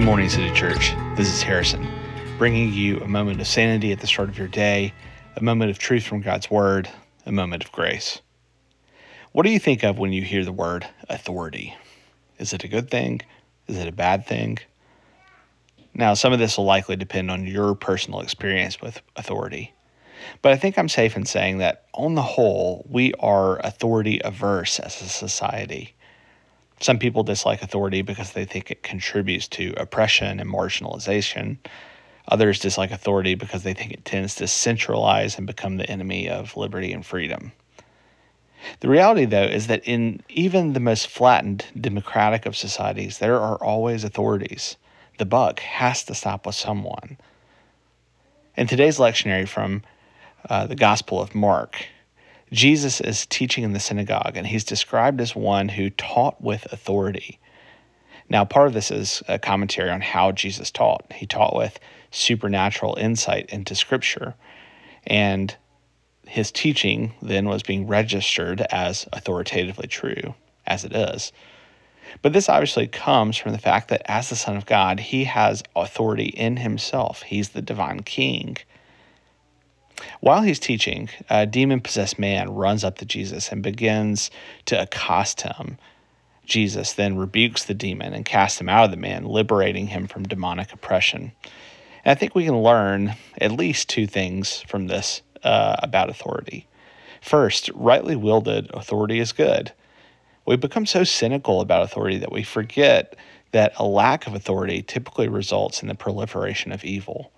Good morning, City Church. This is Harrison, bringing you a moment of sanity at the start of your day, a moment of truth from God's Word, a moment of grace. What do you think of when you hear the word authority? Is it a good thing? Is it a bad thing? Now, some of this will likely depend on your personal experience with authority. But I think I'm safe in saying that on the whole, we are authority averse as a society. Some people dislike authority because they think it contributes to oppression and marginalization. Others dislike authority because they think it tends to centralize and become the enemy of liberty and freedom. The reality, though, is that in even the most flattened democratic of societies, there are always authorities. The buck has to stop with someone. In today's lectionary from uh, the Gospel of Mark, Jesus is teaching in the synagogue, and he's described as one who taught with authority. Now, part of this is a commentary on how Jesus taught. He taught with supernatural insight into Scripture, and his teaching then was being registered as authoritatively true, as it is. But this obviously comes from the fact that as the Son of God, he has authority in himself. He's the divine king. While he's teaching, a demon possessed man runs up to Jesus and begins to accost him. Jesus then rebukes the demon and casts him out of the man, liberating him from demonic oppression. And I think we can learn at least two things from this uh, about authority. First, rightly wielded authority is good. We become so cynical about authority that we forget that a lack of authority typically results in the proliferation of evil.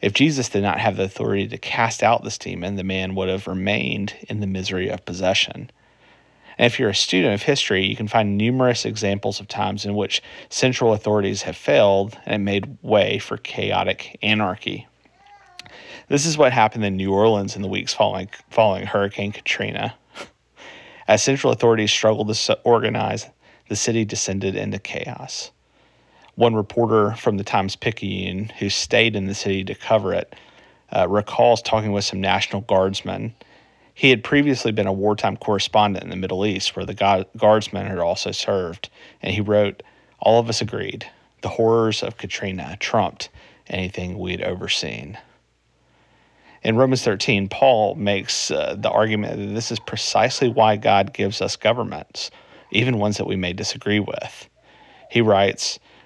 If Jesus did not have the authority to cast out this demon, the man would have remained in the misery of possession. And if you're a student of history, you can find numerous examples of times in which central authorities have failed and made way for chaotic anarchy. This is what happened in New Orleans in the weeks following, following Hurricane Katrina. As central authorities struggled to organize, the city descended into chaos. One reporter from the Times Picayune, who stayed in the city to cover it, uh, recalls talking with some National Guardsmen. He had previously been a wartime correspondent in the Middle East, where the Guardsmen had also served, and he wrote, All of us agreed. The horrors of Katrina trumped anything we'd overseen. In Romans 13, Paul makes uh, the argument that this is precisely why God gives us governments, even ones that we may disagree with. He writes,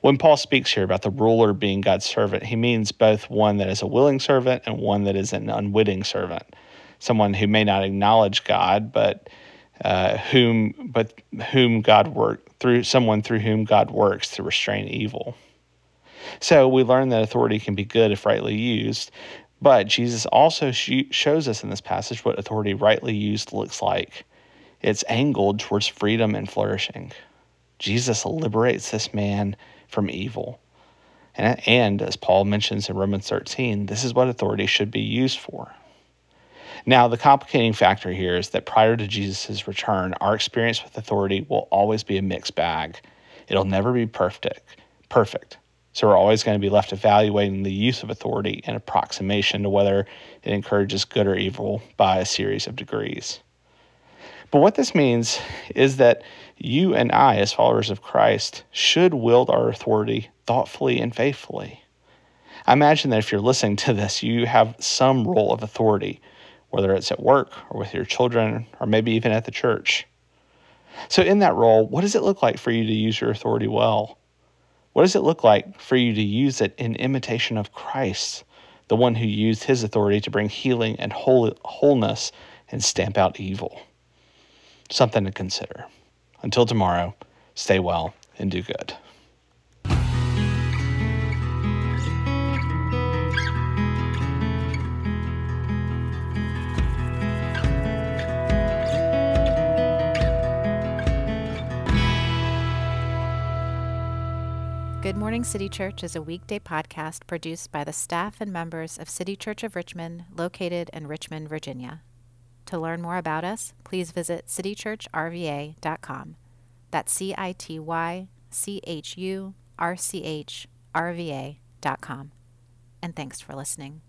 When Paul speaks here about the ruler being God's servant, he means both one that is a willing servant and one that is an unwitting servant, someone who may not acknowledge God, but uh, whom but whom God work through someone through whom God works to restrain evil. So we learn that authority can be good if rightly used, but Jesus also sh- shows us in this passage what authority rightly used looks like. It's angled towards freedom and flourishing. Jesus liberates this man from evil. And, and as Paul mentions in Romans 13, this is what authority should be used for. Now, the complicating factor here is that prior to Jesus' return, our experience with authority will always be a mixed bag. It'll never be perfect. Perfect. So we're always going to be left evaluating the use of authority in approximation to whether it encourages good or evil by a series of degrees. But what this means is that you and I, as followers of Christ, should wield our authority thoughtfully and faithfully. I imagine that if you're listening to this, you have some role of authority, whether it's at work or with your children or maybe even at the church. So, in that role, what does it look like for you to use your authority well? What does it look like for you to use it in imitation of Christ, the one who used his authority to bring healing and wholeness and stamp out evil? Something to consider. Until tomorrow, stay well and do good. Good Morning City Church is a weekday podcast produced by the staff and members of City Church of Richmond, located in Richmond, Virginia. To learn more about us, please visit citychurchrva.com. That's C I T Y C H U R C H R V A.com. And thanks for listening.